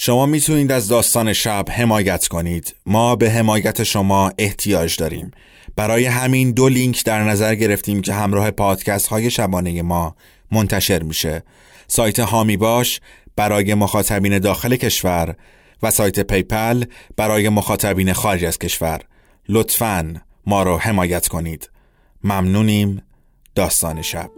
شما می‌تونید از داستان شب حمایت کنید. ما به حمایت شما احتیاج داریم. برای همین دو لینک در نظر گرفتیم که همراه پادکست های شبانه ما منتشر میشه. سایت حامی باش برای مخاطبین داخل کشور و سایت PayPal برای مخاطبین خارج از کشور. لطفاً ما رو حمایت کنید. ممنونیم. داستان شب.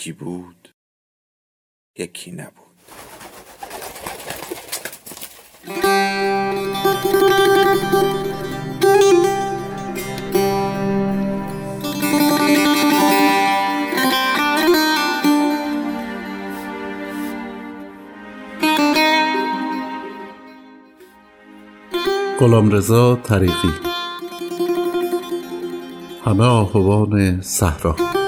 یکی بود یکی نبود. غلامرضا طریقی. همه آهوان صحرا.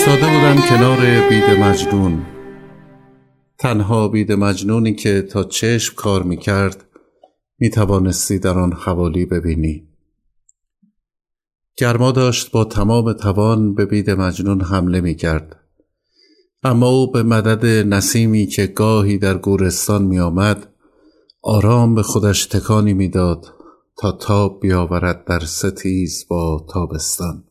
ایستاده بودم کنار بید مجنون. تنها بید مجنونی که تا چشم کار می‌کرد می توانستی در آن حوالی ببینی. گرما داشت با تمام توان به بید مجنون حمله می کرد. اما او به مدد نسیمی که گاهی در گورستان می آمد آرام به خودش تکانی می‌داد تا تاب بیاورد در ستیز با تابستان.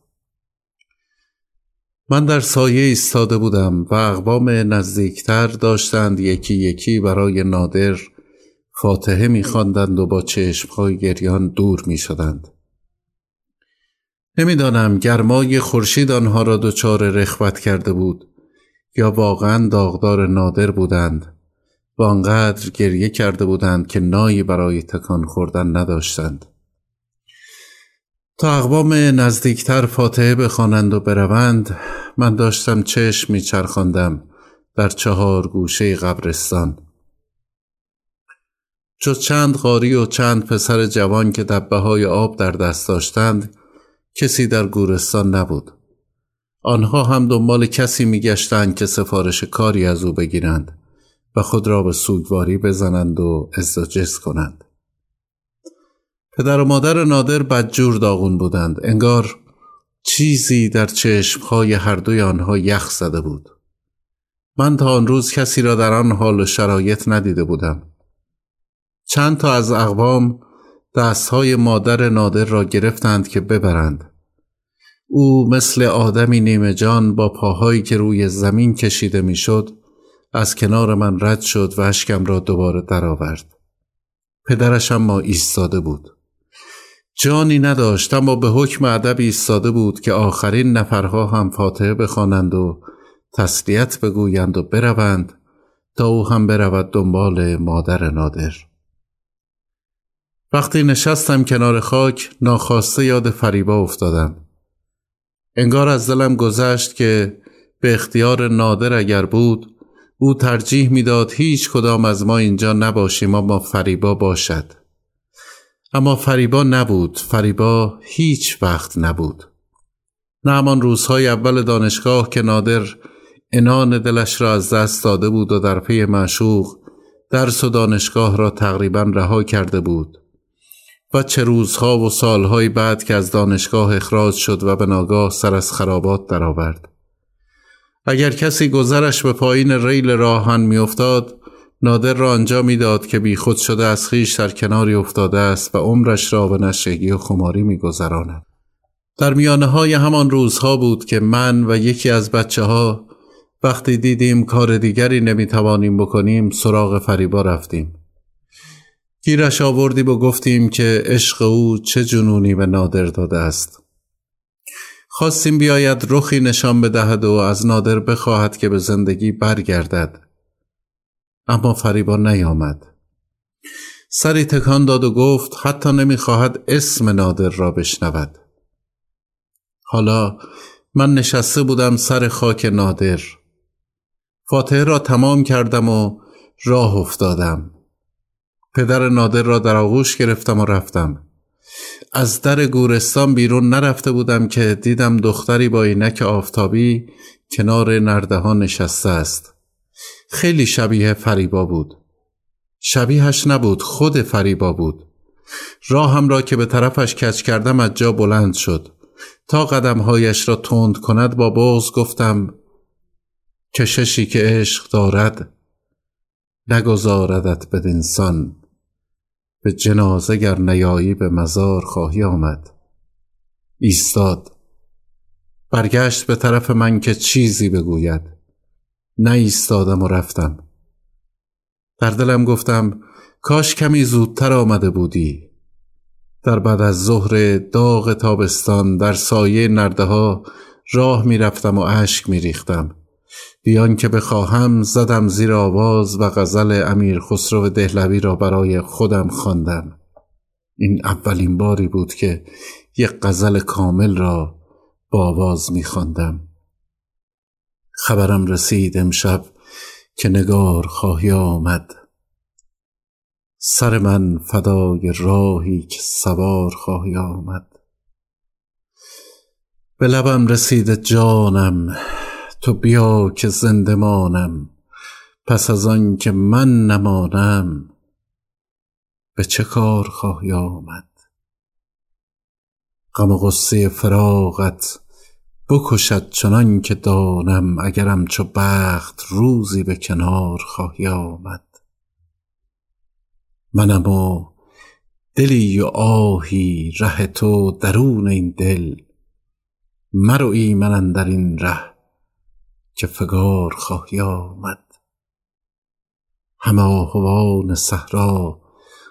من در سایه ایستاده بودم و اقوام نزدیکتر داشتند یکی یکی برای نادر فاتحه میخواندند و با چشمهای گریان دور می‌شدند. نمی‌دانم گرمای خورشید آنها را دچار رخوت کرده بود یا واقعا داغدار نادر بودند و آنقدر گریه کرده بودند که نایی برای تکان خوردن نداشتند. تا اقوام نزدیکتر فاتحه بخوانند و بروند من داشتم چشم میچرخاندم در چهار گوشه قبرستان. جز چند قاری و چند پسر جوان که دبه های آب در دست داشتند کسی در گورستان نبود. آنها هم دنبال کسی میگشتند که سفارش کاری از او بگیرند و خود را به سوگواری بزنند و ازدواج کنند. پدر و مادر نادر بدجور داغون بودند انگار چیزی در چشمهای هر دوی آنها یخ زده بود من تا آن روز کسی را در آن حال و شرایط ندیده بودم چند تا از اقوام دستهای مادر نادر را گرفتند که ببرند او مثل آدمی نیمه جان با پاهایی که روی زمین کشیده می‌شد از کنار من رد شد و اشکم را دوباره درآورد. پدرش ما ایستاده بود. جانی نداشت اما به حکم ادب ایستاده بود که آخرین نفرها هم فاتحه بخوانند و تسلیت بگویند و بروند تا او هم برود دنبال مادر نادر. وقتی نشستم کنار خاک ناخواسته یاد فریبا افتادم. انگار از دلم گذشت که به اختیار نادر اگر بود او ترجیح می‌داد هیچ کدام از ما اینجا نباشیم اما فریبا باشد اما فریبا نبود فریبا هیچ وقت نبود نه همان روزهای اول دانشگاه که نادر انان دلش را از دست داده بود و در پی معشوق درس و دانشگاه را تقریبا رها کرده بود و چه روزها و سالهای بعد که از دانشگاه اخراج شد و به ناگاه سر از خرابات درآورد. اگر کسی گذرش به پایین ریل راهن میافتاد نادر را آنجا می‌داد که بیخود شده از خیش در کناری افتاده است و عمرش را به نشگی و خماری میگذراند. در میانه های همان روزها بود که من و یکی از بچه ها وقتی دیدیم کار دیگری نمی‌توانیم بکنیم سراغ فریبا رفتیم. گیرش آوردیم و گفتیم که عشق او چه جنونی به نادر داده است. خواستیم بیاید رخی نشان بدهد و از نادر بخواهد که به زندگی برگردد. اما فریبا نیامد. سری تکان داد و گفت حتی نمی‌خواهد اسم نادر را بشنود. حالا من نشسته بودم سر خاک نادر. فاتحه را تمام کردم و راه افتادم. پدر نادر را در آغوش گرفتم و رفتم. از در گورستان بیرون نرفته بودم که دیدم دختری با اینک آفتابی کنار نرده ها نشسته است. خیلی شبیه فریبا بود. شبیهش نبود خود فریبا بود. راهم را که به طرفش کچ کردم از جا بلند شد. تا قدمهایش را تند کند با بغز گفتم کششی که عشق دارد نگذاردت بدینسان به جنازه گر نیایی به مزار خواهی آمد. ایستاد. برگشت به طرف من که چیزی بگوید. نه ایستادم و رفتم در دلم گفتم کاش کمی زودتر آمده بودی در بعد از ظهر داغ تابستان در سایه نرده ها راه می رفتم و اشک می ریختم بیان که بخواهم زدم زیر آواز و غزل امیر خسرو دهلوی را برای خودم خواندم. این اولین باری بود که یک غزل کامل را با آواز می خواندم. خبرم رسید امشب که نگار خواهی آمد. سر من فدای راهی که سوار خواهی آمد. به لبم رسید جانم تو بیا که زنده مانم. پس از آن که من نمانم به چه کار خواهی آمد؟ غم و غصه فراغت بکشد چنان که دانم اگرم چو بخت روزی به کنار خواهی آمد. منم و دلی و آهی ره تو درون این دل مروی من در این ره که فگار خواهی آمد. همه آهوان صحرا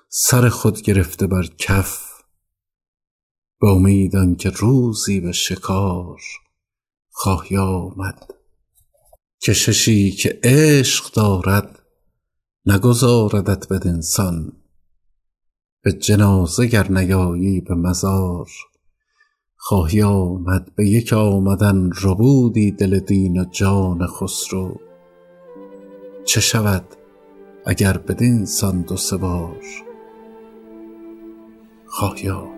سر خود گرفته بر کف به امید که روزی به شکار خواهی آمد. کششی که عشق دارد نگذاردت بدینسان به جنازه گر نیایی به مزار خواهی آمد به یک آمدن ربودی دل دین و جان خسرو. چه شود اگر بدین سان دو سه بار؟ خواهی آمد.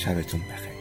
شبتون بخیر.